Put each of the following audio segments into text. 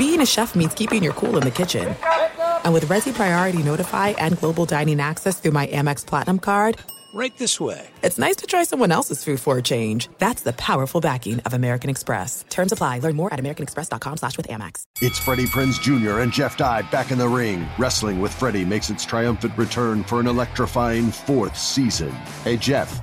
being a chef means keeping your cool in the kitchen. And with Resy Priority Notify and Global Dining Access through my Amex Platinum card, right this way. It's nice to try someone else's food for a change. That's the powerful backing of American Express. Terms apply. Learn more at americanexpress.com slash with Amex. It's Freddie Prinze Jr. and Jeff Dye back in the ring. Wrestling with Freddie makes its triumphant return for an electrifying fourth season. Hey, Jeff.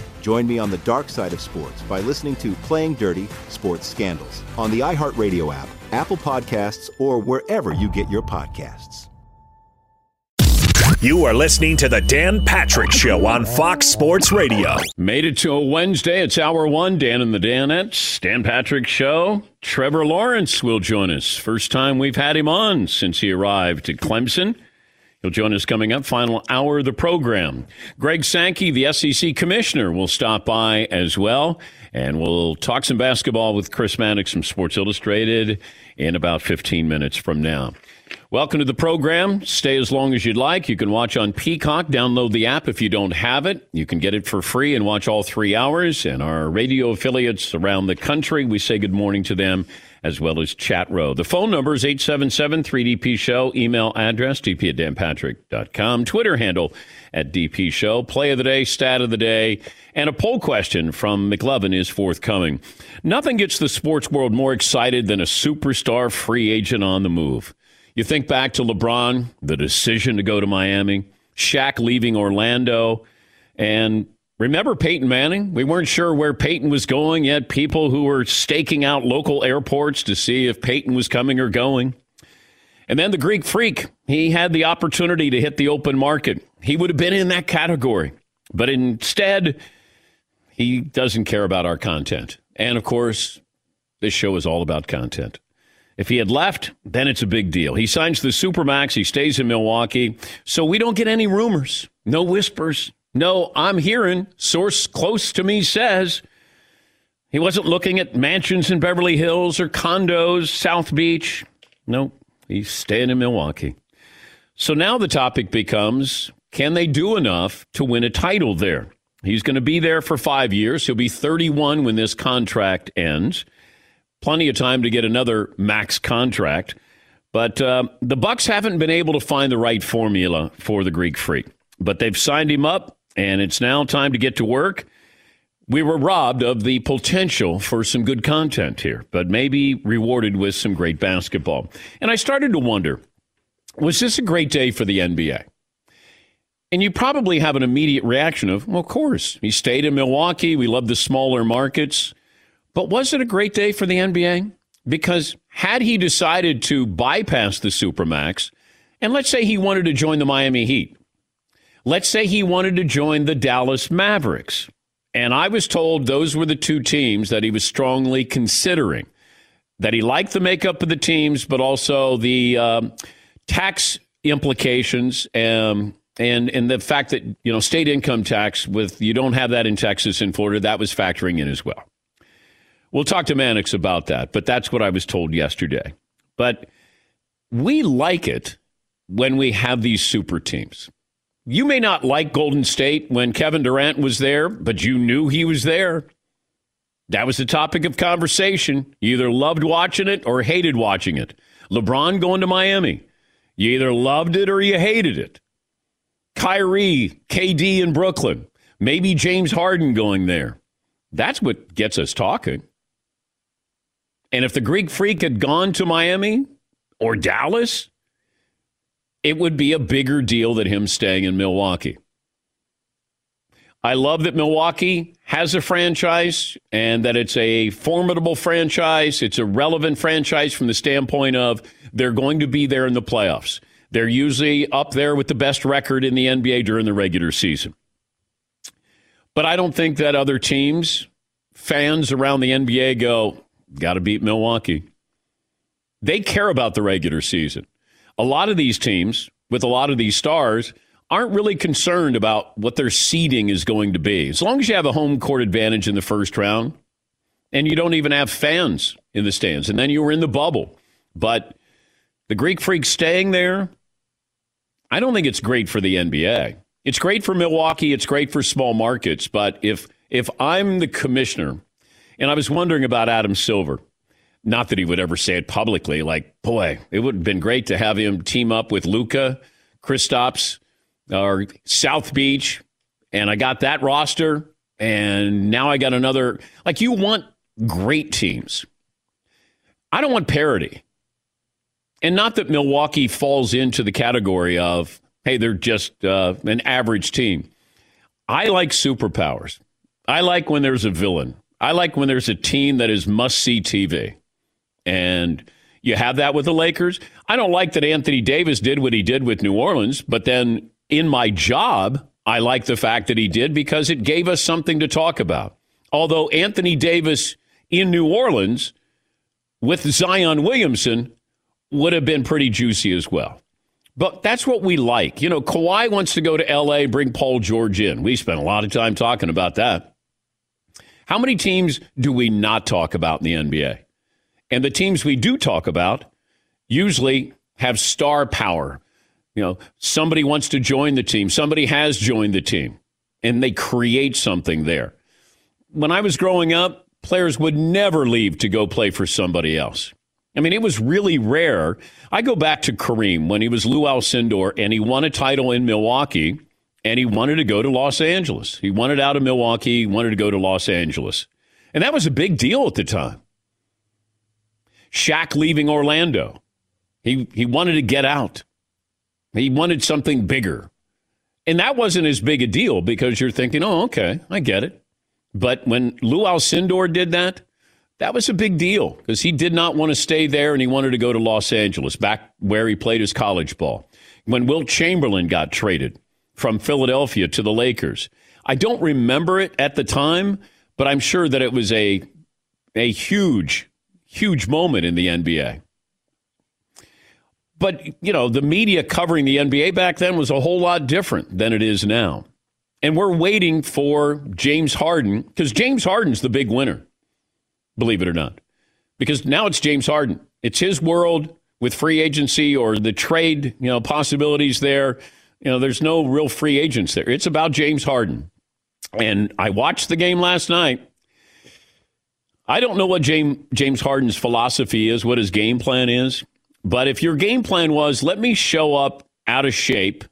Join me on the dark side of sports by listening to Playing Dirty Sports Scandals on the iHeartRadio app Apple Podcasts, or wherever you get your podcasts. You are listening to the Dan Patrick Show on Fox Sports Radio. Made it to a Wednesday. It's hour one. Dan and the Danettes. Dan Patrick Show. Trevor Lawrence will join us. First time we've had him on since he arrived at Clemson. He'll join us coming up, final hour of the program. Greg Sankey, the SEC commissioner, will stop by as well. And we'll talk some basketball with Chris Mannix from Sports Illustrated in about 15 minutes from now. Welcome to the program. Stay as long as you'd like. You can watch on Peacock. Download the app if you don't have it. You can get it for free and watch all three hours. And our radio affiliates around the country, we say good morning to them as well as chat row. The phone number is 877 3DP Show. Email address dp at danpatrick.com. Twitter handle at DP Show. Play of the day, stat of the day, and a poll question from McLovin is forthcoming. Nothing gets the sports world more excited than a superstar free agent on the move. You think back to LeBron, the decision to go to Miami, Shaq leaving Orlando, and remember Peyton Manning? We weren't sure where Peyton was going yet. People who were staking out local airports to see if Peyton was coming or going. And then the Greek freak, he had the opportunity to hit the open market. He would have been in that category. But instead, he doesn't care about our content. And of course, this show is all about content. If he had left, then it's a big deal. He signs the Supermax, he stays in Milwaukee, so we don't get any rumors, no whispers. No, I'm hearing, source close to me says, he wasn't looking at mansions in Beverly Hills or condos, South Beach. No, he's staying in Milwaukee. So now the topic becomes can they do enough to win a title there? He's going to be there for five years. He'll be 31 when this contract ends. Plenty of time to get another max contract. But uh, the Bucks haven't been able to find the right formula for the Greek Freak. But they've signed him up, and it's now time to get to work. We were robbed of the potential for some good content here, but maybe rewarded with some great basketball. And I started to wonder was this a great day for the NBA? And you probably have an immediate reaction of, well, of course, he stayed in Milwaukee. We love the smaller markets. But was it a great day for the NBA? Because had he decided to bypass the Supermax, and let's say he wanted to join the Miami Heat, let's say he wanted to join the Dallas Mavericks, and I was told those were the two teams that he was strongly considering, that he liked the makeup of the teams, but also the um, tax implications. Um, and and the fact that you know state income tax with you don't have that in Texas and Florida that was factoring in as well. We'll talk to Mannix about that, but that's what I was told yesterday. But we like it when we have these super teams. You may not like Golden State when Kevin Durant was there, but you knew he was there. That was the topic of conversation. You either loved watching it or hated watching it. LeBron going to Miami. You either loved it or you hated it. Kyrie, KD in Brooklyn. Maybe James Harden going there. That's what gets us talking. And if the Greek freak had gone to Miami or Dallas, it would be a bigger deal than him staying in Milwaukee. I love that Milwaukee has a franchise and that it's a formidable franchise. It's a relevant franchise from the standpoint of they're going to be there in the playoffs. They're usually up there with the best record in the NBA during the regular season. But I don't think that other teams, fans around the NBA go, got to beat Milwaukee. They care about the regular season. A lot of these teams, with a lot of these stars, aren't really concerned about what their seeding is going to be. As long as you have a home court advantage in the first round and you don't even have fans in the stands, and then you were in the bubble. But the Greek Freaks staying there, I don't think it's great for the NBA. It's great for Milwaukee, it's great for small markets, but if if I'm the commissioner and I was wondering about Adam Silver, not that he would ever say it publicly, like, boy, it would have been great to have him team up with Luka, Kristaps, or South Beach, and I got that roster, and now I got another. Like, you want great teams. I don't want parity. And not that Milwaukee falls into the category of, hey, they're just uh, an average team. I like superpowers. I like when there's a villain. I like when there's a team that is must see TV. And you have that with the Lakers. I don't like that Anthony Davis did what he did with New Orleans, but then in my job, I like the fact that he did because it gave us something to talk about. Although Anthony Davis in New Orleans with Zion Williamson would have been pretty juicy as well. But that's what we like. You know, Kawhi wants to go to LA, bring Paul George in. We spent a lot of time talking about that. How many teams do we not talk about in the NBA? And the teams we do talk about usually have star power you know, somebody wants to join the team, somebody has joined the team, and they create something there. When I was growing up, players would never leave to go play for somebody else. I mean, it was really rare. I go back to Kareem when he was Lou Alcindor and he won a title in Milwaukee and he wanted to go to Los Angeles. He wanted out of Milwaukee, he wanted to go to Los Angeles. And that was a big deal at the time. Shaq leaving Orlando. He, he wanted to get out. He wanted something bigger. And that wasn't as big a deal because you're thinking, oh, okay, I get it. But when Lou Alcindor did that, that was a big deal because he did not want to stay there and he wanted to go to Los Angeles, back where he played his college ball. When Wilt Chamberlain got traded from Philadelphia to the Lakers, I don't remember it at the time, but I'm sure that it was a a huge, huge moment in the NBA. But, you know, the media covering the NBA back then was a whole lot different than it is now. And we're waiting for James Harden because James Harden's the big winner, believe it or not. Because now it's James Harden. It's his world with free agency or the trade, you know, possibilities there. You know, there's no real free agents there. It's about James Harden. And I watched the game last night. I don't know what James James Harden's philosophy is, what his game plan is. But if your game plan was, let me show up out of shape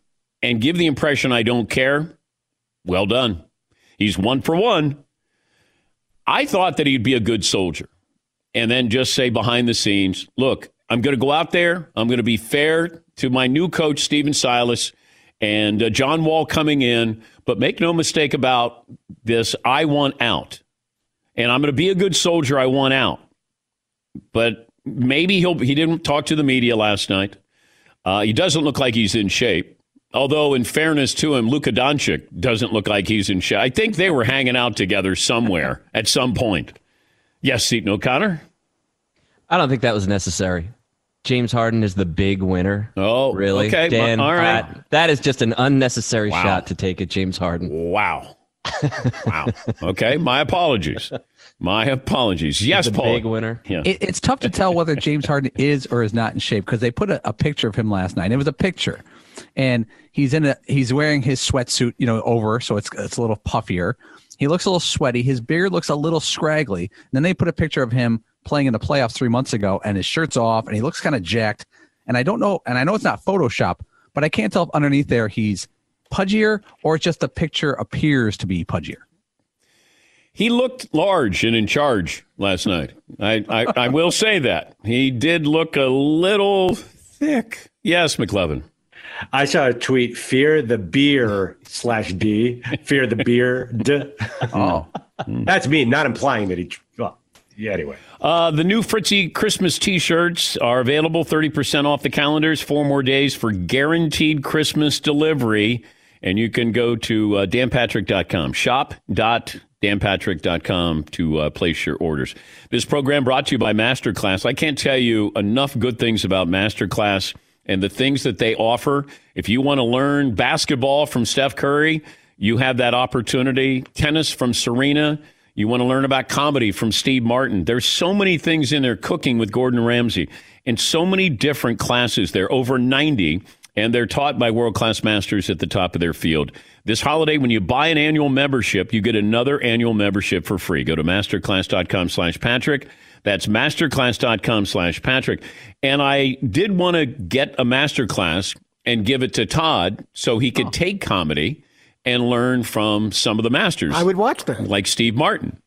and give the impression I don't care, well done. He's one for one. I thought that he'd be a good soldier and then just say behind the scenes, look, I'm going to go out there. I'm going to be fair to my new coach, Stephen Silas, and uh, John Wall coming in. But make no mistake about this, I want out. And I'm going to be a good soldier. I want out. But maybe he'll he didn't talk to the media last night. Uh, he doesn't look like he's in shape. Although, in fairness to him, Luka Doncic doesn't look like he's in shape. I think they were hanging out together somewhere at some point. Yes, Seaton O'Connor. I don't think that was necessary. James Harden is the big winner. Oh, really? Okay, Dan, all right. That, that is just an unnecessary Wow. shot to take at James Harden. Wow. Wow. Okay, my apologies. My apologies. Yes, the Paul. big winner. Yeah. It, it's tough to tell whether James Harden is or is not in shape because they put a, a picture of him last night. It was a picture, and he's in a he's wearing his sweatsuit, you know, over, so it's it's a little puffier, He looks a little sweaty. His beard looks a little scraggly. And then they put a picture of him playing in the playoffs three months ago, and his shirt's off, and he looks kind of jacked. And I don't know, and I know it's not Photoshop, but I can't tell if underneath there he's pudgier or it's just the picture appears to be pudgier. He looked large and in charge last night. I, I, I will say that. He did look a little thick. Yes, McLovin. I saw a tweet: "Fear the beer slash D. Fear the beer D." Oh, that's me, not implying that he. Well, yeah. Anyway, Uh, the new Fritzy Christmas T-shirts are available, thirty percent off the calendars, four more days for guaranteed Christmas delivery, and you can go to uh, danpatrick.com, shop.danpatrick.com to uh, place your orders. This program brought to you by Masterclass. I can't tell you enough good things about Masterclass and the things that they offer. If you want to learn basketball from Steph Curry, you have that opportunity. Tennis from Serena. You want to learn about comedy from Steve Martin. There's so many things in there. Cooking with Gordon Ramsay, and so many different classes. There over 90, and they're taught by world class masters at the top of their field. This holiday, when you buy an annual membership, you get another annual membership for free. Go to masterclass.com/slash Patrick. That's masterclass.com slash Patrick. And I did want to get a masterclass and give it to Todd so he could oh. take comedy and learn from some of the masters. I would watch that. Like Steve Martin.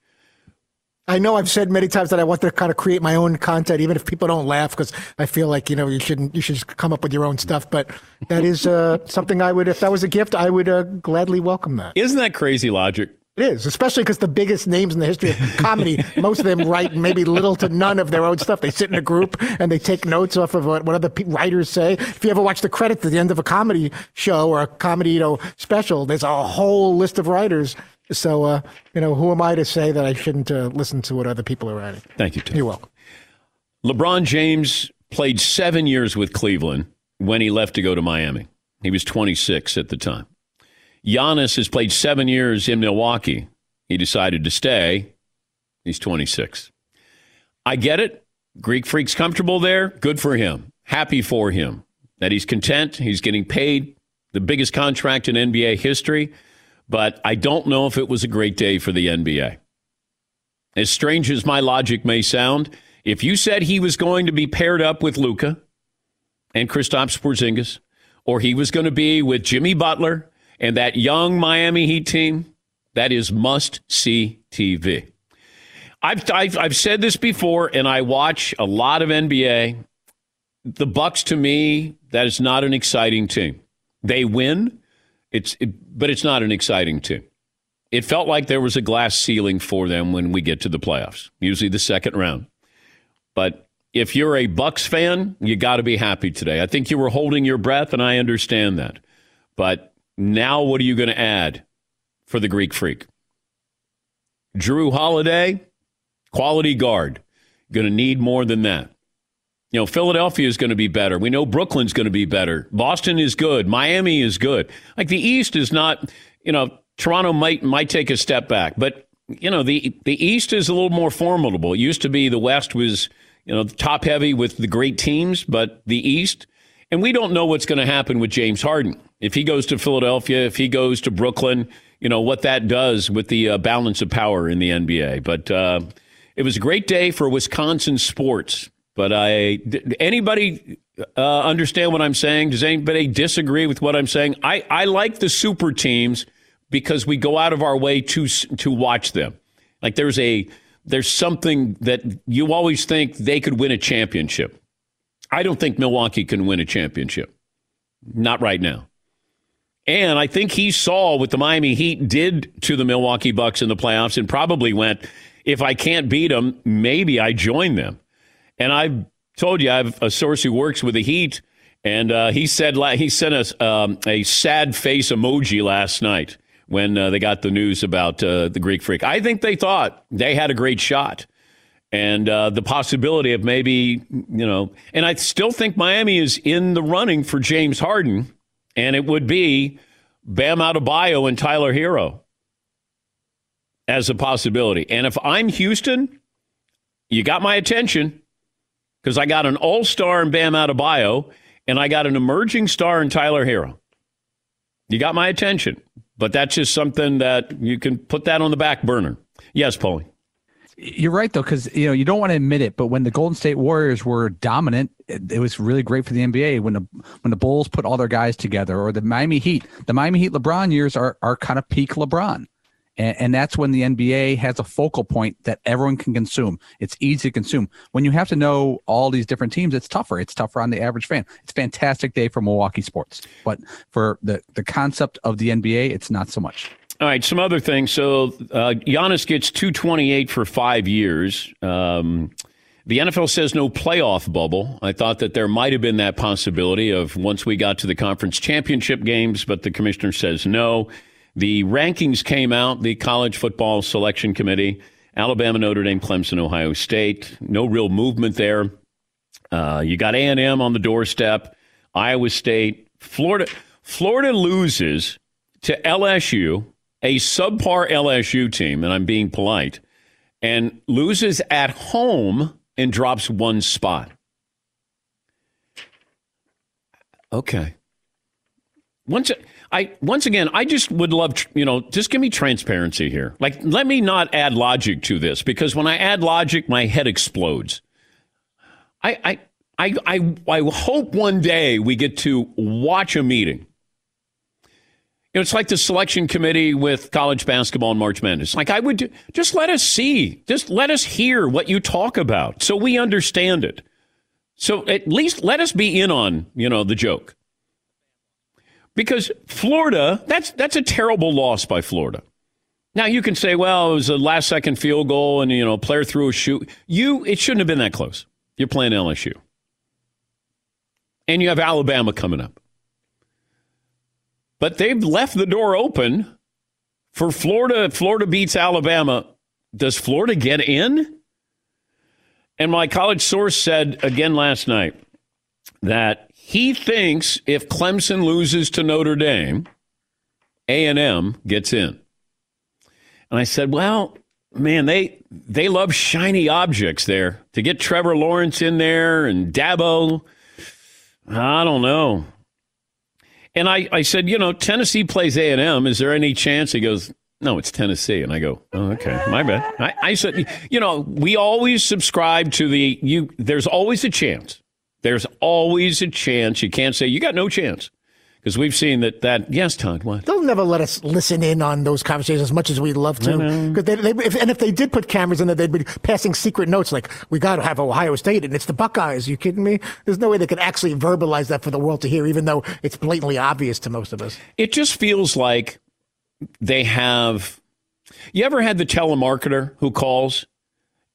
I know I've said many times that I want to kind of create my own content, even if people don't laugh, because I feel like you know you shouldn't. You should just come up with your own stuff. But that is uh, something I would, if that was a gift, I would uh, gladly welcome that. Isn't that crazy logic? It is, especially because the biggest names in the history of comedy, most of them write maybe little to none of their own stuff. They sit in a group and they take notes off of what, what other pe- writers say. If you ever watch the credits at the end of a comedy show or a comedy, you know, special, there's a whole list of writers. So, uh, you know, who am I to say that I shouldn't uh, listen to what other people are writing? Thank you, Tim. You're welcome. LeBron James played seven years with Cleveland when he left to go to Miami. He was 26 at the time. Giannis has played seven years in Milwaukee. He decided to stay. He's 26. I get it. Greek Freak's comfortable there. Good for him. Happy for him that he's content. He's getting paid the biggest contract in NBA history. But I don't know if it was a great day for the NBA. As strange as my logic may sound, if you said he was going to be paired up with Luka and Kristaps Porzingis, or he was going to be with Jimmy Butler and that young Miami Heat team, that is must see TV. I've, I've, I've said this before, and I watch a lot of NBA. The Bucks, to me, that is not an exciting team. They win, it's it, but it's not an exciting team. It felt like there was a glass ceiling for them when we get to the playoffs, usually the second round. But if you're a Bucks fan, you got to be happy today. I think you were holding your breath, and I understand that. But now, what are you going to add for the Greek Freak? Jrue Holiday, quality guard. Going to need more than that. You know, Philadelphia is going to be better. We know Brooklyn's going to be better. Boston is good. Miami is good. Like the East is not, you know, Toronto might might take a step back, but you know, the the East is a little more formidable. It used to be the West was, you know, top heavy with the great teams, but the East, and we don't know what's going to happen with James Harden. If he goes to Philadelphia, if he goes to Brooklyn, you know, what that does with the uh, balance of power in the NBA. But uh, it was a great day for Wisconsin sports. But I, anybody uh, understand what I'm saying? Does anybody disagree with what I'm saying? I, I like the super teams because we go out of our way to to watch them. Like there's a there's something that you always think they could win a championship. I don't think Milwaukee can win a championship. Not right now. And I think he saw what the Miami Heat did to the Milwaukee Bucks in the playoffs and probably went, if I can't beat them, maybe I join them. And I've told you I have a source who works with the Heat, and uh, he said he sent us um, a sad face emoji last night when uh, they got the news about uh, the Greek Freak. I think they thought they had a great shot, and uh, the possibility of maybe you know, and I still think Miami is in the running for James Harden, and it would be Bam Adebayo and Tyler Herro as a possibility. And if I'm Houston, you got my attention because I got an all star in Bam Adebayo and I got an emerging star in Tyler Herro. You got my attention. but that's just something that you can put that on the back burner. Yes, Paulie. You're right though, because you know you don't want to admit it, but when the Golden State Warriors were dominant, it, it, was really great for the NBA. When the when the Bulls put all their guys together, or the Miami Heat, the Miami Heat LeBron years are are kind of peak LeBron. And, and, that's when the NBA has a focal point that everyone can consume. It's easy to consume. When you have to know all these different teams, it's tougher. It's tougher on the average fan. It's fantastic day for Milwaukee sports, but for the the concept of the NBA, it's not so much. All right, some other things. So uh, Giannis gets 228 for five years. Um, the NFL says no playoff bubble. I thought that there might have been that possibility of once we got to the conference championship games, but the commissioner says no. The rankings came out, the college football selection committee, Alabama, Notre Dame, Clemson, Ohio State. No real movement there. Uh, you got A&M on the doorstep, Iowa State, Florida. Florida loses to LSU, a subpar LSU team, and I'm being polite, and loses at home and drops one spot. Okay. Once I once again, I just would love, you know, just give me transparency here. Like, let me not add logic to this because when I add logic, my head explodes. I, I, I, I, I hope one day we get to watch a meeting. You know, it's like the selection committee with college basketball and March Madness. Like, I would do, just let us see, just let us hear what you talk about so we understand it. So at least let us be in on, you know, the joke because Florida, that's that's a terrible loss by Florida. Now you can say, well, it was a last second field goal and you know, player threw a shoe. You it shouldn't have been that close. You're playing LSU. And you have Alabama coming up. But they've left the door open for Florida. Florida beats Alabama. Does Florida get in? And my college source said again last night that he thinks if Clemson loses to Notre Dame, A&M gets in. And I said, "Well, man, they they love shiny objects there. To get Trevor Lawrence in there and Dabo, I don't know." And I, I said, you know, Tennessee plays A and M. Is there any chance? He goes, no, it's Tennessee. And I go, oh, okay, my bad. I, I said, you know, we always subscribe to the you. There's always a chance there's always a chance. You can't say you got no chance because we've seen that. That yes, Todd. What? They'll never let us listen in on those conversations as much as we'd love to. Because they, they if, and if they did put cameras in there, they'd be passing secret notes like, "We got to have Ohio State, and it's the Buckeyes." Are you kidding me? There's no way they could actually verbalize that for the world to hear, even though it's blatantly obvious to most of us. It just feels like they have. You ever had the telemarketer who calls,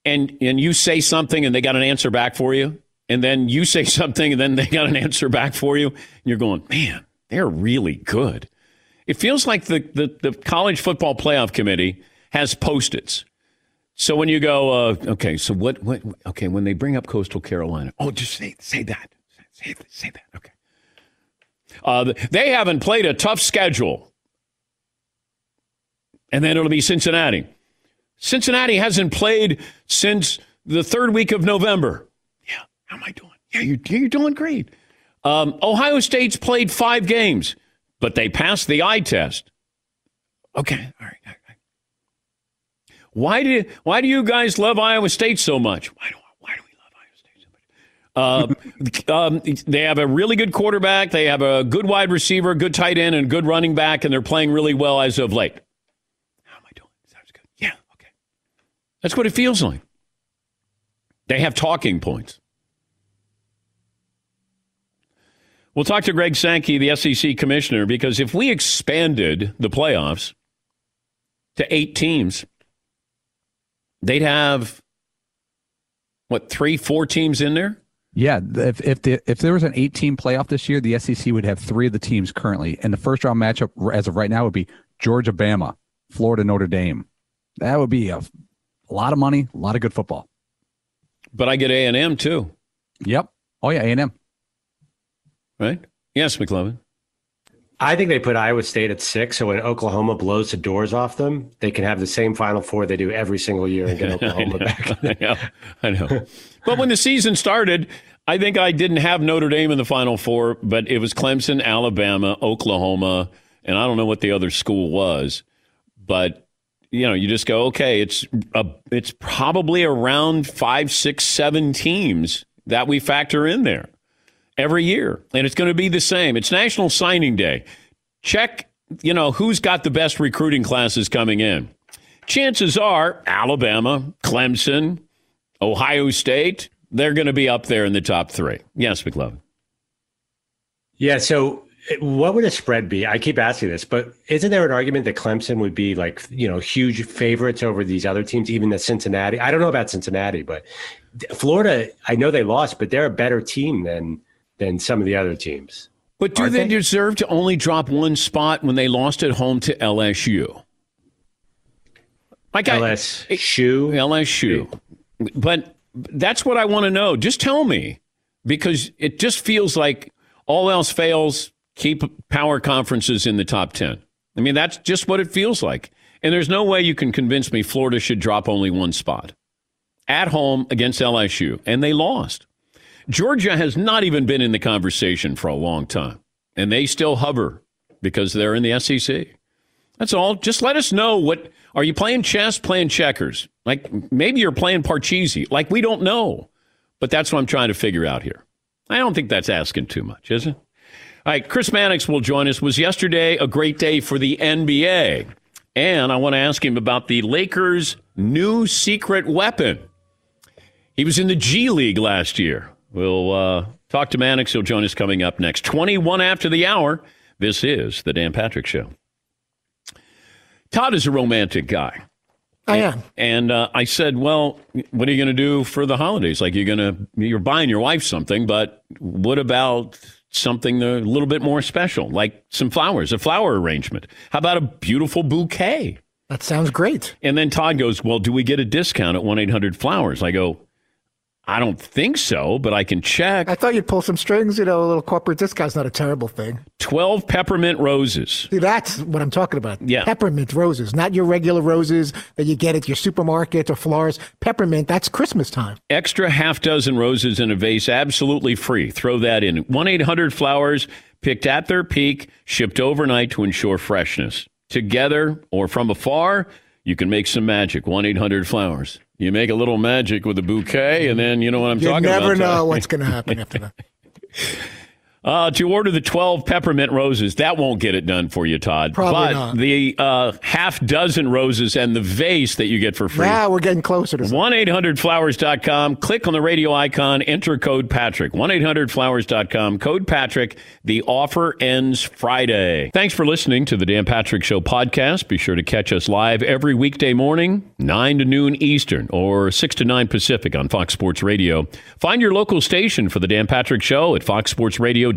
and and you say something, and they got an answer back for you? And then you say something and then they got an answer back for you and you're going man they're really good. It feels like the, the, the college football playoff committee has post-its. So when you go uh, okay so what, what okay when they bring up coastal carolina oh just say, say that say, say that okay. Uh, they haven't played a tough schedule. And then it'll be cincinnati. Cincinnati hasn't played since the third week of november how am I doing? Yeah, you're, you're doing great. Um, Ohio State's played five games, but they passed the eye test. Okay, all right. Why do why do you guys love Iowa State so much? Why do why do we love Iowa State so much? Uh, um, they have a really good quarterback. They have a good wide receiver, good tight end, and good running back, and they're playing really well as of late. How am I doing? Sounds good. Yeah, okay. That's what it feels like. They have talking points. We'll talk to Greg Sankey, the SEC commissioner, because if we expanded the playoffs to eight teams, they'd have what three, four teams in there. Yeah, if if the, if there was an eight team playoff this year, the SEC would have three of the teams currently, and the first round matchup as of right now would be Georgia, Bama, Florida, Notre Dame. That would be a, a lot of money, a lot of good football. But I get A and M too. Yep. Oh yeah, A and M right? Yes, McLovin. I think they put Iowa State at six, so when Oklahoma blows the doors off them, they can have the same Final Four they do every single year and get Oklahoma I back. I know, I know. but when the season started, I think I didn't have Notre Dame in the Final Four, but it was Clemson, Alabama, Oklahoma, and I don't know what the other school was, but you know, you just go, okay, it's a, it's probably around five, six, seven teams that we factor in there every year, and it's going to be the same. It's National Signing Day. Check, you know, who's got the best recruiting classes coming in. Chances are Alabama, Clemson, Ohio State, they're going to be up there in the top three. Yes, McLovin. Yeah. So what would a spread be? I keep asking this, but isn't there an argument that Clemson would be like, you know, huge favorites over these other teams, even the Cincinnati? I don't know about Cincinnati, but Florida, I know they lost, but they're a better team than than some of the other teams. But do they, they deserve to only drop one spot when they lost at home to LSU? Like LSU, eh, LSU. But that's what I want to know. Just tell me because it just feels like all else fails, keep power conferences in the top 10. I mean, that's just what it feels like. And there's no way you can convince me Florida should drop only one spot at home against LSU, and they lost. Georgia has not even been in the conversation for a long time, and they still hover because they're in the SEC. That's all. Just let us know what are you playing chess, playing checkers? Like maybe you're playing Parcheesi. Like we don't know, but that's what I'm trying to figure out here. I don't think that's asking too much, is it? All right, Chris Mannix will join us. Was yesterday a great day for the NBA? And I want to ask him about the Lakers' new secret weapon. He was in the G League last year. We'll uh, talk to Mannix. He'll join us coming up next. 21 after the hour. This is The Dan Patrick Show. Todd is a romantic guy. I am. And uh, I said, well, what are you going to do for the holidays? Like you're going to, you're buying your wife something, but what about something a little bit more special, like some flowers, a flower arrangement? How about a beautiful bouquet? That sounds great. And then Todd goes, well, do we get a discount at 1-800-Flowers? I go, I don't think so, but I can check. I thought you'd pull some strings. You know, a little corporate discount's not a terrible thing. 12 peppermint roses. See, that's what I'm talking about. Yeah. Peppermint roses, not your regular roses that you get at your supermarket or florist. Peppermint, that's Christmas time. Extra half dozen roses in a vase, absolutely free. Throw that in. 1 800 Flowers, picked at their peak, shipped overnight to ensure freshness. Together or from afar, you can make some magic. 1 800 Flowers. You make a little magic with a bouquet, and then you know what I'm you talking about. You never know what's going to happen after that. Uh, to order the 12 peppermint roses, that won't get it done for you, Todd. Probably but not. the uh, half dozen roses and the vase that you get for free. Now we're getting closer to 1 800flowers.com. Click on the radio icon, enter code Patrick. 1 800flowers.com, code Patrick. The offer ends Friday. Thanks for listening to the Dan Patrick Show podcast. Be sure to catch us live every weekday morning, 9 to noon Eastern or 6 to 9 Pacific on Fox Sports Radio. Find your local station for the Dan Patrick Show at foxsportsradio.com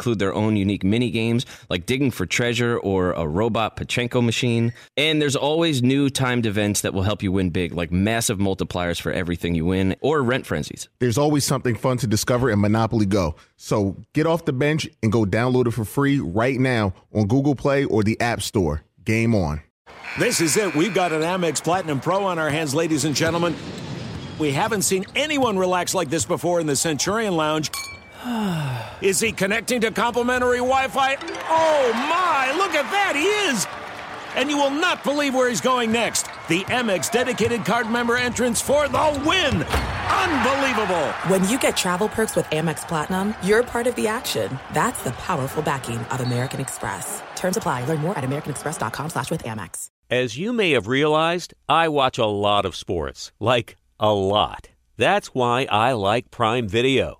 include their own unique mini games like digging for treasure or a robot Pachinko machine. And there's always new timed events that will help you win big, like massive multipliers for everything you win or rent frenzies. There's always something fun to discover in Monopoly Go. So get off the bench and go download it for free right now on Google Play or the App Store. Game on. This is it. We've got an Amex Platinum Pro on our hands, ladies and gentlemen. We haven't seen anyone relax like this before in the Centurion Lounge. Is he connecting to complimentary Wi Fi? Oh my, look at that, he is! And you will not believe where he's going next. the Amex dedicated card member entrance for the win. Unbelievable. When you get travel perks with Amex Platinum, you're part of the action. That's the powerful backing of American Express. Terms apply. Learn more at americanexpress.com slash with Amex. As you may have realized, I watch a lot of sports. Like, a lot. That's why I like Prime Video.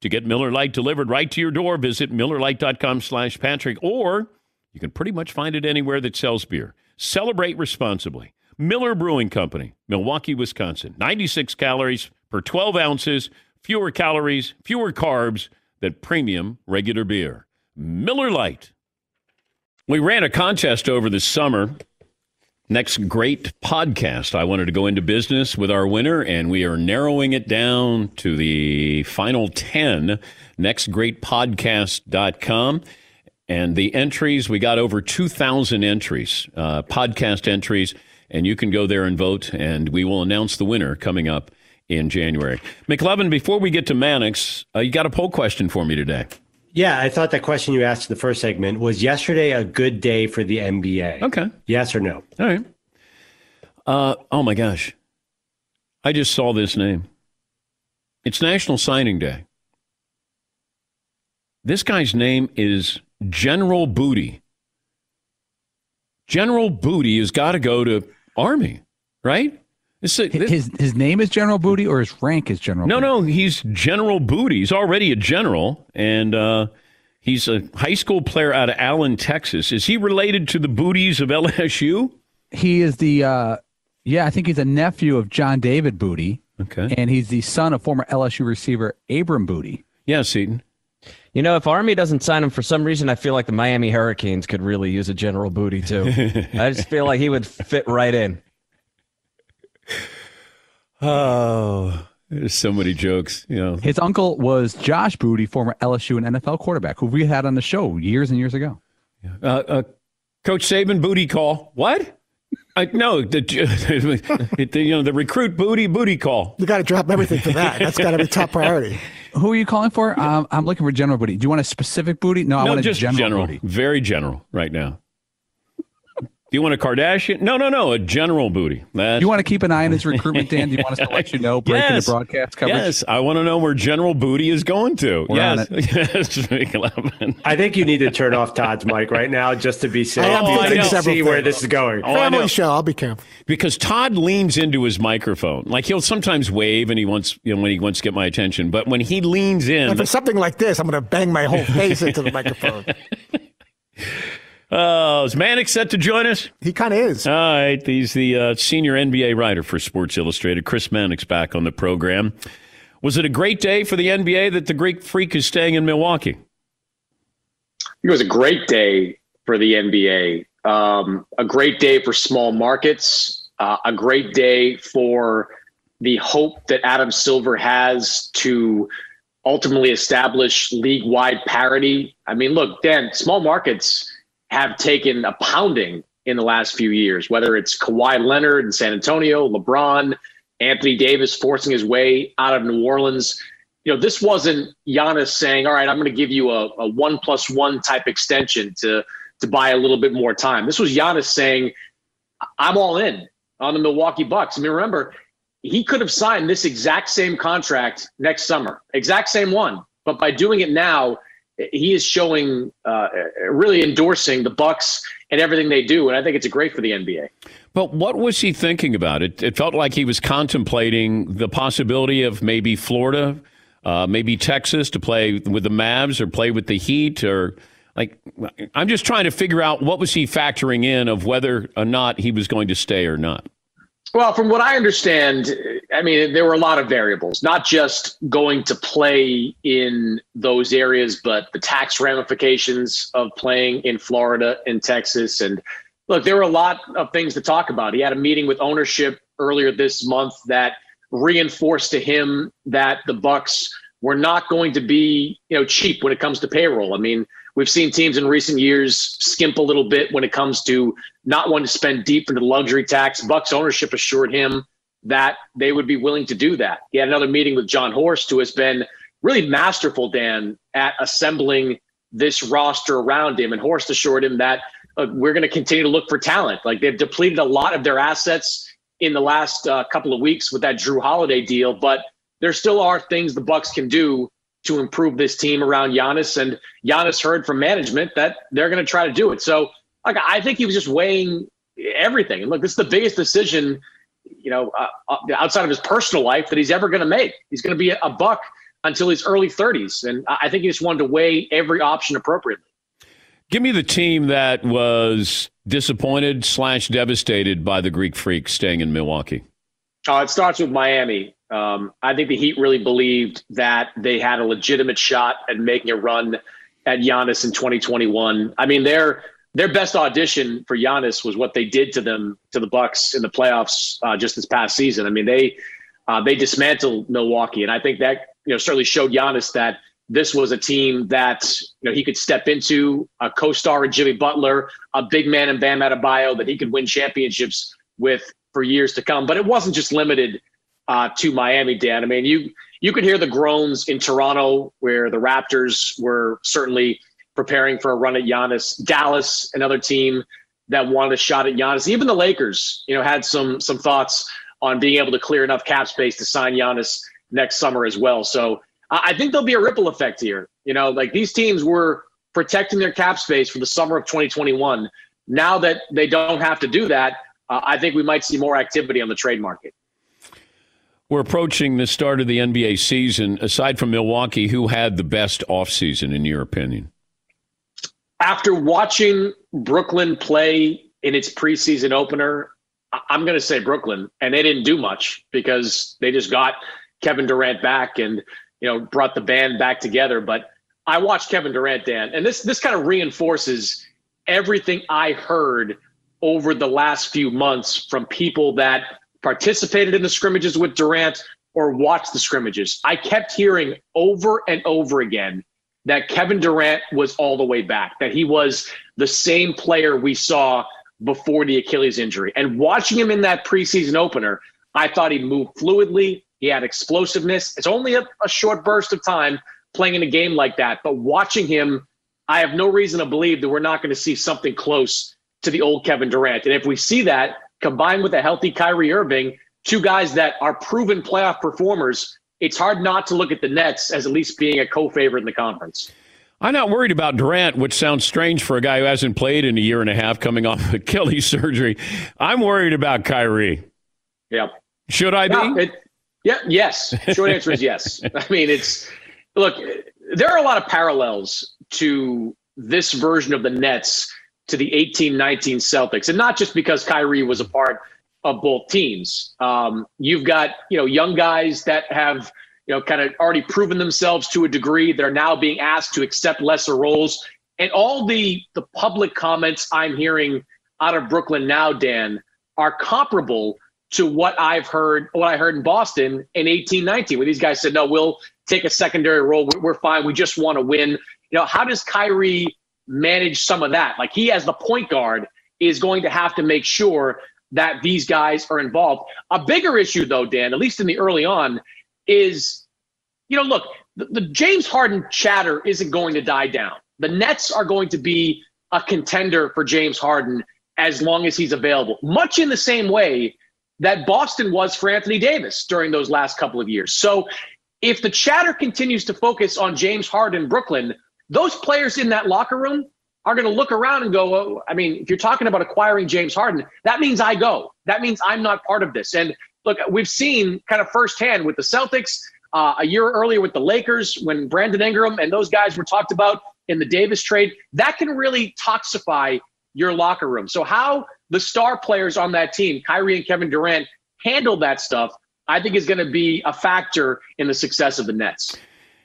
To get Miller Lite delivered right to your door, visit MillerLite.com slash Patrick, or you can pretty much find it anywhere that sells beer. Celebrate responsibly. Miller Brewing Company, Milwaukee, Wisconsin. 96 calories per 12 ounces fewer calories, fewer carbs than premium regular beer. Miller Lite. We ran a contest over the summer. Next great podcast. I wanted to go into business with our winner, and we are narrowing it down to the final 10. Nextgreatpodcast.com. And the entries, we got over 2,000 entries, uh, podcast entries, and you can go there and vote, and we will announce the winner coming up in January. McLovin, before we get to Mannix, uh, you got a poll question for me today. Yeah, I thought that question you asked in the first segment was yesterday a good day for the NBA? Okay. Yes or no? All right. Uh, oh my gosh. I just saw this name. It's National Signing Day. This guy's name is General Booty. General Booty has got to go to Army, right? This, this, his his name is General Booty, or his rank is General. No, Booty? no, he's General Booty. He's already a general, and uh, he's a high school player out of Allen, Texas. Is he related to the Booties of LSU? He is the uh, yeah, I think he's a nephew of John David Booty. Okay, and he's the son of former LSU receiver Abram Booty. Yeah, Seaton. You know, if Army doesn't sign him for some reason, I feel like the Miami Hurricanes could really use a General Booty too. I just feel like he would fit right in. Oh, there's so many jokes. You know, his uncle was Josh Booty, former LSU and NFL quarterback, who we had on the show years and years ago. Uh, uh, Coach Saban booty call. What? I, no, the, the, you know the recruit booty booty call. You got to drop everything for that. That's got to be top priority. Who are you calling for? Um, I'm looking for general booty. Do you want a specific booty? No, I no, want a just general, general booty. Very general right now. Do you want a Kardashian? No, no, no. A general booty. That's... You want to keep an eye on his recruitment, Dan? Do you want us to let you know breaking yes. the broadcast coverage? Yes, I want to know where General Booty is going to. We're yes, yes. I think you need to turn off Todd's mic right now just to be safe. Oh, I am oh, thinking several see where this is going. Oh, I Family know. show. I'll be careful. because Todd leans into his microphone. Like he'll sometimes wave and he wants, you know, when he wants to get my attention. But when he leans in, And for something like this, I'm going to bang my whole face into the microphone. Oh, is Mannix set to join us? He kind of is. All right. He's the uh, senior NBA writer for Sports Illustrated. Chris Mannix back on the program. Was it a great day for the NBA that the Greek Freak is staying in Milwaukee? It was a great day for the NBA. Um, a great day for small markets. Uh, a great day for the hope that Adam Silver has to ultimately establish league-wide parity. I mean, look, Dan, small markets have taken a pounding in the last few years, whether it's Kawhi Leonard in San Antonio, LeBron, Anthony Davis forcing his way out of New Orleans. you know, this wasn't Giannis saying, "All right, I'm going to give you a, a one plus one type extension to to buy a little bit more time." This was Giannis saying, "I'm all in on the Milwaukee Bucks." I mean, remember, he could have signed this exact same contract next summer, exact same one, but by doing it now, he is showing, uh, really endorsing the Bucks and everything they do, and I think it's great for the NBA. But what was he thinking about? It, it felt like he was contemplating the possibility of maybe Florida, uh, maybe Texas to play with the Mavs or play with the Heat or like I'm just trying to figure out what was he factoring in of whether or not he was going to stay or not. Well, from what I understand, I mean, there were a lot of variables, not just going to play in those areas, but the tax ramifications of playing in Florida and Texas. And look, there were a lot of things to talk about. He had a meeting with ownership earlier this month that reinforced to him that the Bucks were not going to be, you know, cheap when it comes to payroll. I mean, we've seen teams in recent years skimp a little bit when it comes to not wanting to spend deep into the luxury tax. Bucks ownership assured him that they would be willing to do that. He had another meeting with Jon Horst, who has been really masterful, Dan, at assembling this roster around him. And Horst assured him that uh, we're going to continue to look for talent. Like they've depleted a lot of their assets in the last uh, couple of weeks with that Jrue Holiday deal, but there still are things the Bucks can do to improve this team around Giannis. And Giannis heard from management that they're going to try to do it. So, like, I think he was just weighing everything. And look, this is the biggest decision, you know, uh, uh outside of his personal life that he's ever going to make. He's going to be a buck until his early 30s, and I think he just wanted to weigh every option appropriately. Give me the team that was disappointed slash devastated by the Greek Freak staying in Milwaukee. Uh, it starts with Miami. Um, I think the Heat really believed that they had a legitimate shot at making a run at Giannis in 2021. I mean, their their best audition for Giannis was what they did to them to the Bucks in the playoffs uh, just this past season. I mean, they uh, they dismantled Milwaukee, and I think that you know certainly showed Giannis that this was a team that you know he could step into a co-star in Jimmy Butler, a big man in Bam Adebayo that he could win championships with for years to come. But it wasn't just limited uh, to Miami, Dan. I mean, you you could hear the groans in Toronto, where the Raptors were certainly preparing for a run at Giannis. Dallas, another team that wanted a shot at Giannis. Even the Lakers, you know, had some some thoughts on being able to clear enough cap space to sign Giannis next summer as well. So I think there'll be a ripple effect here. You know, like these teams were protecting their cap space for the summer of 2021. Now that they don't have to do that, uh, I think we might see more activity on the trade market. We're approaching the start of the NBA season. Aside from Milwaukee, who had the best offseason, in your opinion? After watching Brooklyn play in its preseason opener, I'm going to say Brooklyn, and they didn't do much because they just got Kevin Durant back and you know brought the band back together. But I watched Kevin Durant, Dan, and this this kind of reinforces everything I heard over the last few months from people that participated in the scrimmages with Durant or watched the scrimmages. I kept hearing over and over again that Kevin Durant was all the way back, that he was the same player we saw before the Achilles injury. And watching him in that preseason opener, I thought he moved fluidly. He had explosiveness. It's only a, a short burst of time playing in a game like that, but watching him, I have no reason to believe that we're not going to see something close to the old Kevin Durant. And if we see that, combined with a healthy Kyrie Irving, two guys that are proven playoff performers, it's hard not to look at the Nets as at least being a co-favorite in the conference. I'm not worried about Durant, which sounds strange for a guy who hasn't played in a year and a half coming off Achilles surgery. I'm worried about Kyrie. Yeah. Should I be? it, yeah, yes. Short answer is yes. I mean, it's look, there are a lot of parallels to this version of the Nets to the 18 19 Celtics. And not just because Kyrie was a part of both teams. Um, you've got, you know, young guys that have, you know, kind of already proven themselves to a degree. They're now being asked to accept lesser roles. And all the the public comments I'm hearing out of Brooklyn now, Dan, are comparable to what I've heard, what I heard in Boston in 18, 19, where these guys said, no, we'll take a secondary role. We're fine. We just want to win. You know, how does Kyrie manage some of that. Like he, as the point guard, is going to have to make sure that these guys are involved. A bigger issue, though, Dan, at least in the early on, is you know, look, the, the James Harden chatter isn't going to die down. The Nets are going to be a contender for James Harden as long as he's available, much in the same way that Boston was for Anthony Davis during those last couple of years. So if the chatter continues to focus on James Harden, Brooklyn, those players in that locker room are going to look around and go, oh, I mean, if you're talking about acquiring James Harden, that means I go. That means I'm not part of this. And look, we've seen kind of firsthand with the Celtics uh, a year earlier with the Lakers when Brandon Ingram and those guys were talked about in the Davis trade. That can really toxify your locker room. So, how the star players on that team, Kyrie and Kevin Durant, handle that stuff, I think is going to be a factor in the success of the Nets.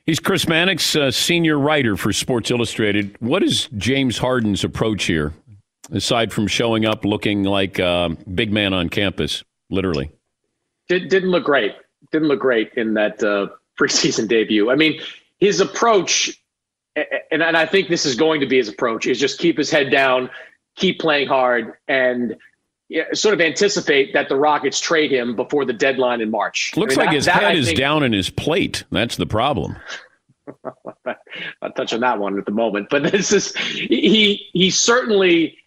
He's Chris Mannix, uh, senior writer for Sports Illustrated. What is James Harden's approach here, aside from showing up looking like a big man on campus, literally? Did, didn't look great. Didn't look great in that uh, preseason debut. I mean, his approach, and, and I think this is going to be his approach, is just keep his head down, keep playing hard, and sort of anticipate that the Rockets trade him before the deadline in March. Looks I mean, like that, his that, head I is think, down in his plate. That's the problem. Not touching that one at the moment, but this is he he certainly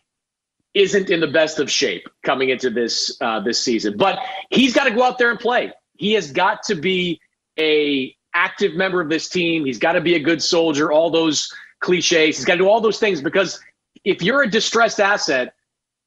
isn't in the best of shape coming into this uh, this season. But he's got to go out there and play. He has got to be a active member of this team. He's got to be a good soldier. All those cliches. He's got to do all those things because if you're a distressed asset,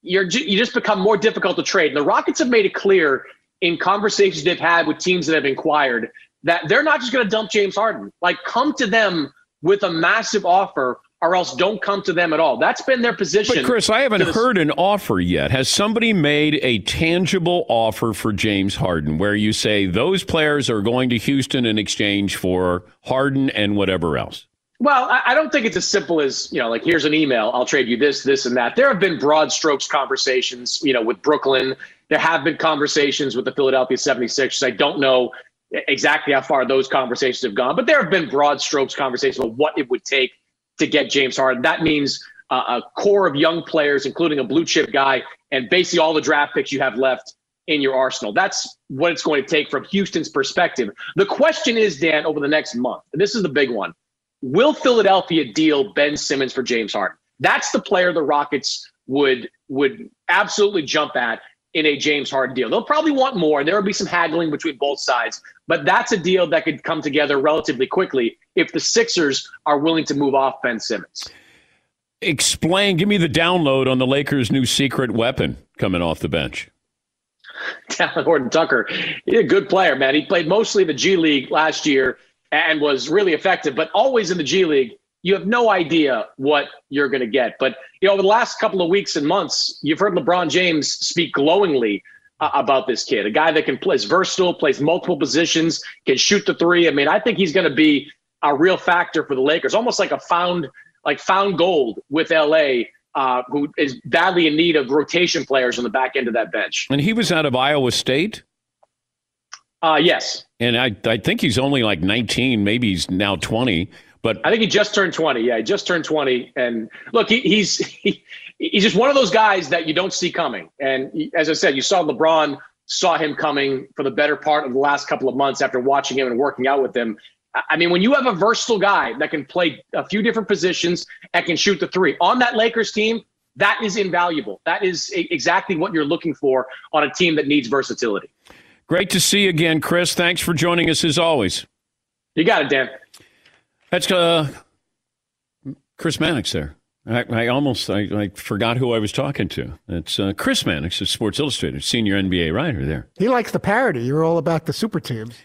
you're you just become more difficult to trade. And the Rockets have made it clear in conversations they've had with teams that have inquired that they're not just going to dump James Harden. Like, come to them with a massive offer, or else don't come to them at all. That's been their position. But Chris, I haven't heard an offer yet. Has somebody made a tangible offer for James Harden where you say those players are going to Houston in exchange for Harden and whatever else? Well, I, I don't think it's as simple as, you know, like here's an email, I'll trade you this, this, and that. There have been broad strokes conversations, you know, with Brooklyn. There have been conversations with the Philadelphia 76ers. I don't know exactly how far those conversations have gone, but there have been broad strokes conversations about what it would take to get James Harden. That means uh, a core of young players, including a blue chip guy, and basically all the draft picks you have left in your arsenal. That's what it's going to take from Houston's perspective. The question is, Dan, over the next month, and this is the big one will Philadelphia deal Ben Simmons for James Harden? That's the player the Rockets would would absolutely jump at in a James Harden deal. They'll probably want more. and There will be some haggling between both sides, but that's a deal that could come together relatively quickly if the Sixers are willing to move off Ben Simmons. Explain, give me the download on the Lakers' new secret weapon coming off the bench. Talen Horton Tucker, he's a good player, man. He played mostly in the G League last year and was really effective, but always in the G League, you have no idea what you're going to get. But you know, over the last couple of weeks and months, you've heard LeBron James speak glowingly uh, about this kid, a guy that can play, is versatile, plays multiple positions, can shoot the three. I mean, I think he's going to be a real factor for the Lakers, almost like a found like found gold with LA. Uh, who is badly in need of rotation players on the back end of that bench? And he was out of Iowa State. Uh, yes. And I, I think he's only like 19, maybe he's now 20. But I think he just turned 20. Yeah, he just turned 20. And look, he, he's he, he's just one of those guys that you don't see coming. And he, as I said, you saw LeBron saw him coming for the better part of the last couple of months after watching him and working out with him. I mean, when you have a versatile guy that can play a few different positions and can shoot the three on that Lakers team, that is invaluable. That is exactly what you're looking for on a team that needs versatility. Great to see you again, Chris. Thanks for joining us as always. You got it, Dan. That's uh, Chris Mannix there. I, I almost I, I, forgot who I was talking to. It's uh, Chris Mannix of Sports Illustrated, senior NBA writer there. He likes the parody. You're all about the super teams.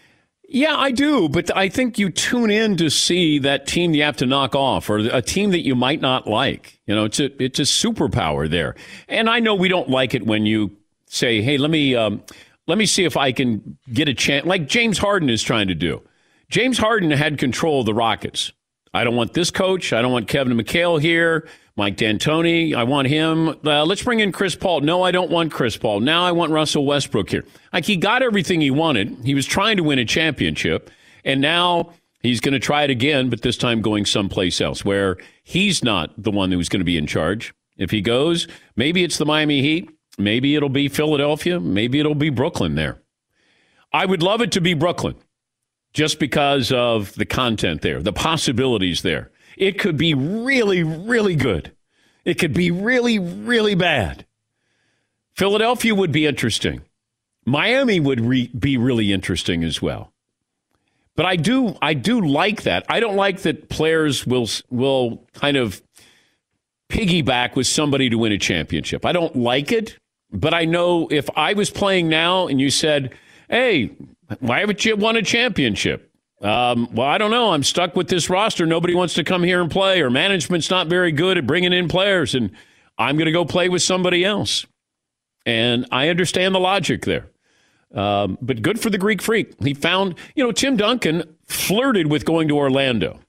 Yeah, I do, but I think you tune in to see that team you have to knock off, or a team that you might not like. You know, it's a it's a superpower there, and I know we don't like it when you say, "Hey, let me um, let me see if I can get a chance," like James Harden is trying to do. James Harden had control of the Rockets. I don't want this coach. I don't want Kevin McHale here. Mike D'Antoni, I want him. Uh, let's bring in Chris Paul. No, I don't want Chris Paul. Now I want Russell Westbrook here. Like he got everything he wanted. He was trying to win a championship, and now he's going to try it again, but this time going someplace else where he's not the one who's going to be in charge. If he goes, maybe it's the Miami Heat. Maybe it'll be Philadelphia. Maybe it'll be Brooklyn there. I would love it to be Brooklyn. just because of the content there, the possibilities there. It could be really, really good. It could be really, really bad. Philadelphia would be interesting. Miami would re- be really interesting as well. But I do, I do like that. I don't like that players will will kind of piggyback with somebody to win a championship. I don't like it, but I know if I was playing now and you said, "Hey, why haven't you won a championship?" Um, well, I don't know. I'm stuck with this roster. Nobody wants to come here and play, or management's not very good at bringing in players, and I'm going to go play with somebody else. And I understand the logic there. Um, but good for the Greek freak. He found, you know, Tim Duncan flirted with going to Orlando,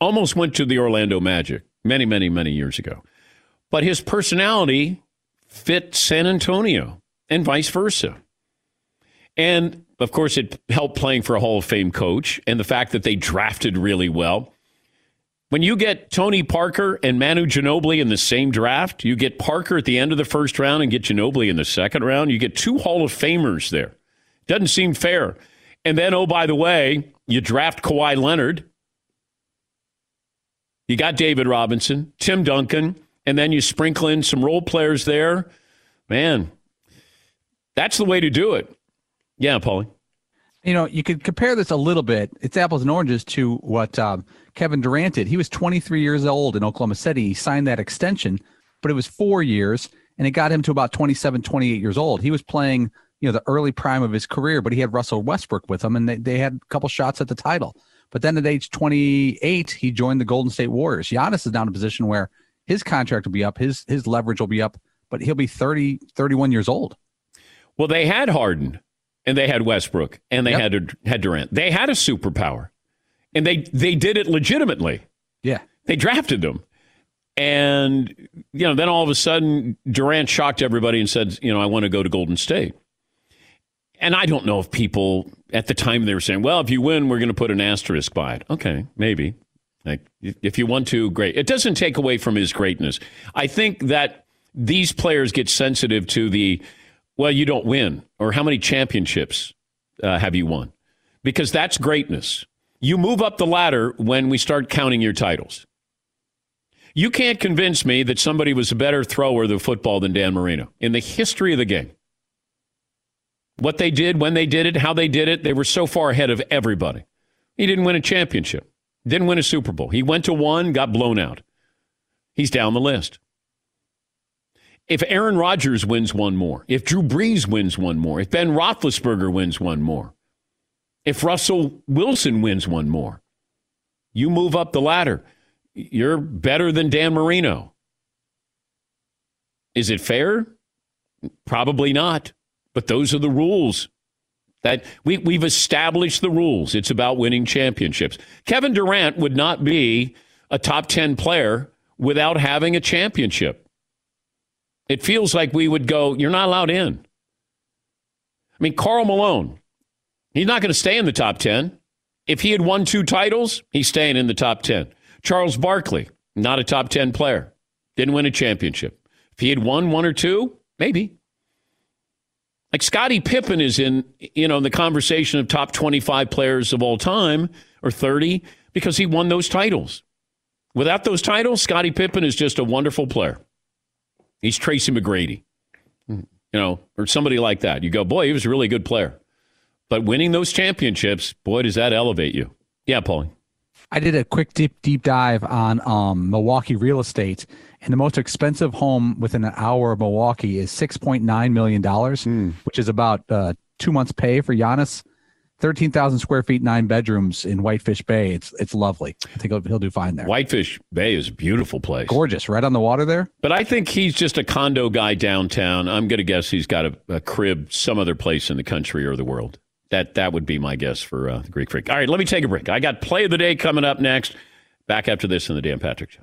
almost went to the Orlando Magic many, many, many years ago. But his personality fit San Antonio and vice versa. And of course, it helped playing for a Hall of Fame coach and the fact that they drafted really well. When you get Tony Parker and Manu Ginobili in the same draft, you get Parker at the end of the first round and get Ginobili in the second round. You get two Hall of Famers there. Doesn't seem fair. And then, oh, by the way, you draft Kawhi Leonard. You got David Robinson, Tim Duncan, and then you sprinkle in some role players there. Man, that's the way to do it. Yeah, Paulie. You know, you could compare this a little bit. It's apples and oranges to what um, Kevin Durant did. He was 23 years old in Oklahoma City. He signed that extension, but it was four years, and it got him to about 27, 28 years old. He was playing, you know, the early prime of his career, but he had Russell Westbrook with him, and they, they had a couple shots at the title. But then at age 28, he joined the Golden State Warriors. Giannis is now in a position where his contract will be up, his his leverage will be up, but he'll be 30, 31 years old. Well, they had Harden and they had Westbrook and they yep. had had Durant. They had a superpower, and they they did it legitimately. Yeah, they drafted them, and you know then all of a sudden Durant shocked everybody and said, you know, I want to go to Golden State. And I don't know if people at the time they were saying, well, if you win, we're going to put an asterisk by it. Okay, maybe. Like if you want to, great. It doesn't take away from his greatness. I think that these players get sensitive to the well, you don't win, or how many championships uh, have you won? Because that's greatness. You move up the ladder when we start counting your titles. You can't convince me that somebody was a better thrower of the football than Dan Marino in the history of the game. What they did, when they did it, how they did it, they were so far ahead of everybody. He didn't win a championship, didn't win a Super Bowl. He went to one, got blown out. He's down the list if Aaron Rodgers wins one more, if Drew Brees wins one more, if Ben Roethlisberger wins one more, if Russell Wilson wins one more, you move up the ladder. You're better than Dan Marino. Is it fair? Probably not. But those are the rules. That we, we've established the rules. It's about winning championships. Kevin Durant would not be a top 10 player without having a championship. It feels like we would go, you're not allowed in. I mean, Karl Malone, he's not going to stay in the top 10. If he had won two titles, he's staying in the top 10. Charles Barkley, not a top 10 player, didn't win a championship. If he had won one or two, maybe. Like Scottie Pippen is in, you know, in the conversation of top 25 players of all time or 30 because he won those titles. Without those titles, Scottie Pippen is just a wonderful player. He's Tracy McGrady, you know, or somebody like that. You go, boy, he was a really good player. But winning those championships, boy, does that elevate you. Yeah, Paulie. I did a quick deep deep dive on um, Milwaukee real estate, and the most expensive home within an hour of Milwaukee is six point nine million dollars, mm. which is about uh, two months' pay for Giannis thirteen thousand square feet, nine bedrooms in Whitefish Bay. It's it's lovely. I think he'll, he'll, do fine there. Whitefish Bay is a beautiful place, gorgeous, right on the water there. But I think he's just a condo guy downtown. I'm going to guess he's got a, a, crib some other place in the country or the world. That that would be my guess for uh, the Greek Freak. All right, let me take a break. I got play of the day coming up next. Back after this in the Dan Patrick Show.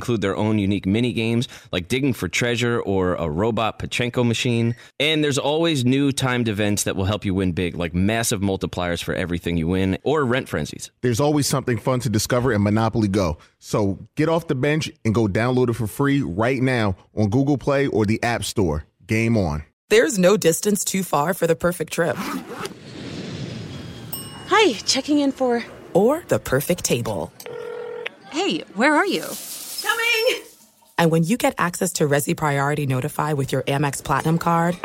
include their own unique mini games like digging for treasure or a robot Pachinko machine. And there's always new timed events that will help you win big, like massive multipliers for everything you win or rent frenzies. There's always something fun to discover in Monopoly Go. So get off the bench and go download it for free right now on Google Play or the App Store. Game on. There's no distance too far for the perfect trip. Hi, checking in for. Or the perfect table. Hey, where are you? Coming! And when you get access to Resy Priority Notify with your Amex Platinum card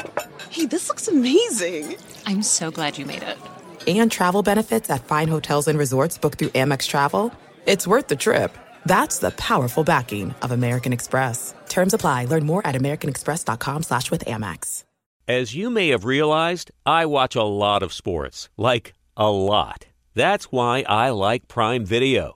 Hey, this looks amazing. I'm so glad you made it. and travel benefits at fine hotels and resorts booked through Amex Travel, it's worth the trip. That's the powerful backing of American Express. Terms apply. Learn more at americanexpress.com slash with Amex. As you may have realized, I watch a lot of sports. Like, a lot. That's why I like Prime Video.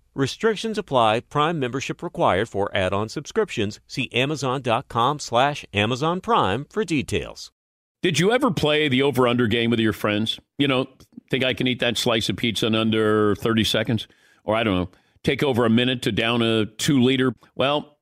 Restrictions apply. Prime membership required for add-on subscriptions. See Amazon.com slash Amazon Prime for details. Did you ever play the over under game with your friends? You know, think I can eat that slice of pizza in under 30 seconds? Or I don't know, take over a minute to down a two liter? Well,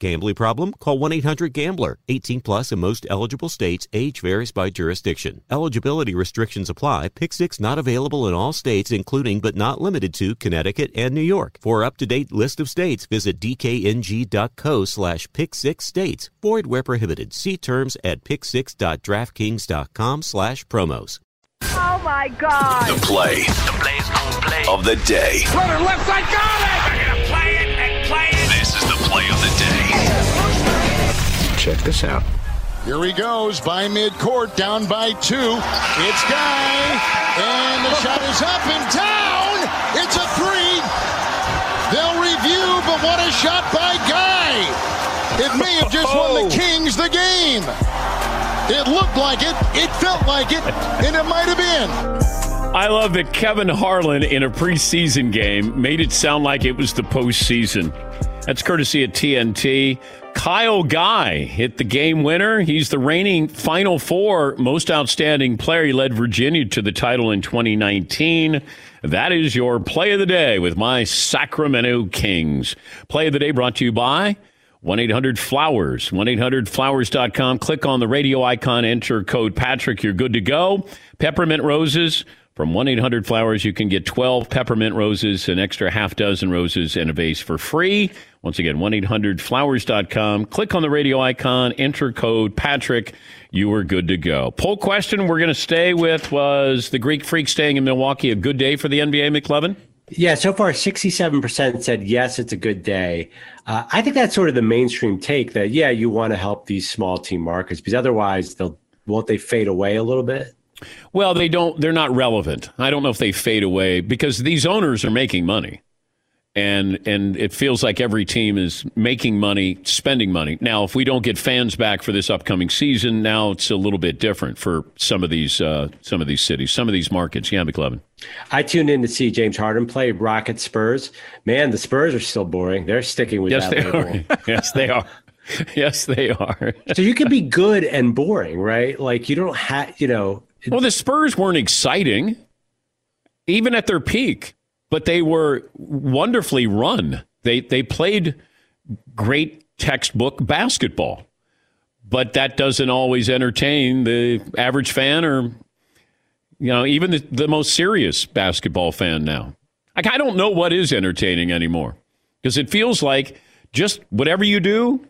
Gambling problem? Call 1-800-GAMBLER. 18 plus in most eligible states. Age varies by jurisdiction. Eligibility restrictions apply. Pick six not available in all states, including but not limited to Connecticut and New York. For up-to-date list of states, visit dkng.co slash pick six states. Void where prohibited. See terms at pick6.draftkings.com slash promos. Oh my God. The play, the play's gonna play of the day. Runner left side, got it! They're gonna play it is the play of the day. Check this out. Here he goes by midcourt, down by two. It's Guy, and the shot is up and down. It's a three. They'll review, but what a shot by Guy! It may have just won the oh. Kings the game. It looked like it, it felt like it, and it might have been. I love that Kevin Harlan in a preseason game made it sound like it was the postseason. That's courtesy of TNT. Kyle Guy hit the game winner. He's the reigning Final Four most outstanding player. He led Virginia to the title in 2019. That is your play of the day with my Sacramento Kings. Play of the day brought to you by 1 800 Flowers. 1 800 Flowers.com. Click on the radio icon, enter code Patrick. You're good to go. Peppermint roses. From 1 800 Flowers, you can get 12 peppermint roses, an extra half dozen roses, and a vase for free. Once again, 1 800 Flowers.com. Click on the radio icon, enter code Patrick. You are good to go. Poll question we're going to stay with was the Greek Freak staying in Milwaukee a good day for the NBA, McLovin? Yeah, so far 67% said yes, it's a good day. Uh, I think that's sort of the mainstream take that, yeah, you want to help these small team markets because otherwise they'll won't they fade away a little bit? Well, they don't. They're not relevant. I don't know if they fade away because these owners are making money. and and it feels like every team is making money, spending money. Now, if we don't get fans back for this upcoming season, now it's a little bit different for some of these uh, some of these cities, some of these markets. Yeah, McLovin. I tuned in to see James Harden play Rocket Spurs. Man, the Spurs are still boring. They're sticking with yes, that they label. are. yes, they are. Yes, they are. so you can be good and boring, right? Like you don't have, you know. Well, the Spurs weren't exciting, even at their peak, but they were wonderfully run. They they played great textbook basketball, but that doesn't always entertain the average fan or you know even the, the most serious basketball fan now. Like I don't know what is entertaining anymore because it feels like just whatever you do,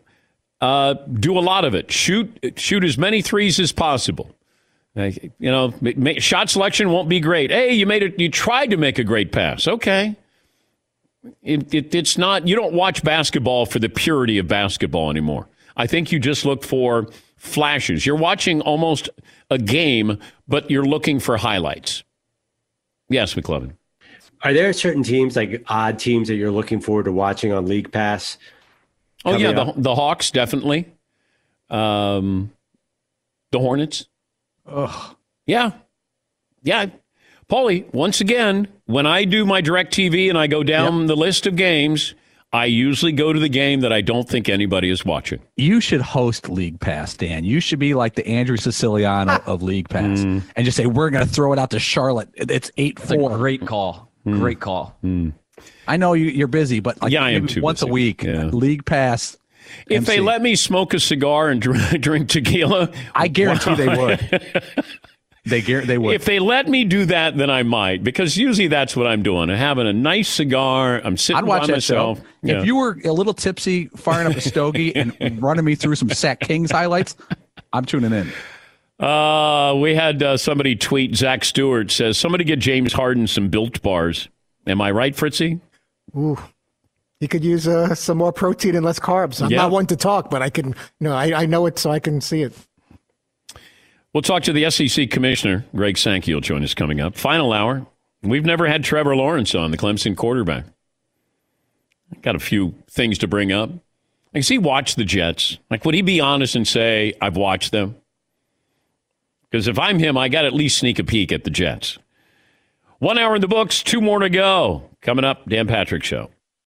uh, do a lot of it. Shoot shoot as many threes as possible. You know, shot selection won't be great. Hey, you made it. You tried to make a great pass. Okay. It, it, it's not. You don't watch basketball for the purity of basketball anymore. I think you just look for flashes. You're watching almost a game, but you're looking for highlights. Yes, McLovin. Are there certain teams, like odd teams, that you're looking forward to watching on League Pass? Oh yeah, the the Hawks definitely. Um, the Hornets. Ugh. Yeah, yeah. Paulie, once again, when I do my DirecTV and I go down the list of games, I usually go to the game that I don't think anybody is watching. You should host League Pass, Dan. You should be like the Andrew Siciliano of League Pass Mm. and just say, we're going to throw it out to Charlotte. It's 8 It's a 4. great call. Great call. I know you, you're busy, but like Yeah, I am too once a week, Yeah. League Pass. If they let me smoke a cigar and drink, drink tequila, I guarantee they would. They guar- they would. If they let me do that, then I might, because usually that's what I'm doing. I'm having a nice cigar. I'm sitting I'd watch by that myself. show. Yeah. If you were a little tipsy, firing up a stogie, and running me through some Sac Kings highlights, I'm tuning in. Uh, we had uh, somebody tweet. Zach Stewart says, "Somebody get James Harden some built bars." Am I right, Fritzy? Ooh. You could use uh, some more protein and less carbs. I'm Yeah. not one to talk, but I can. You know, I, I know it, so I can see it. We'll talk to the SEC commissioner, Greg Sankey, will join us coming up. Final hour. We've never had Trevor Lawrence on, the Clemson quarterback. Got a few things to bring up. Like, he watched the Jets? Like, would he be honest and say, I've watched them? Because if I'm him, I got to at least sneak a peek at the Jets. One hour in the books, two more to go. Coming up, Dan Patrick Show.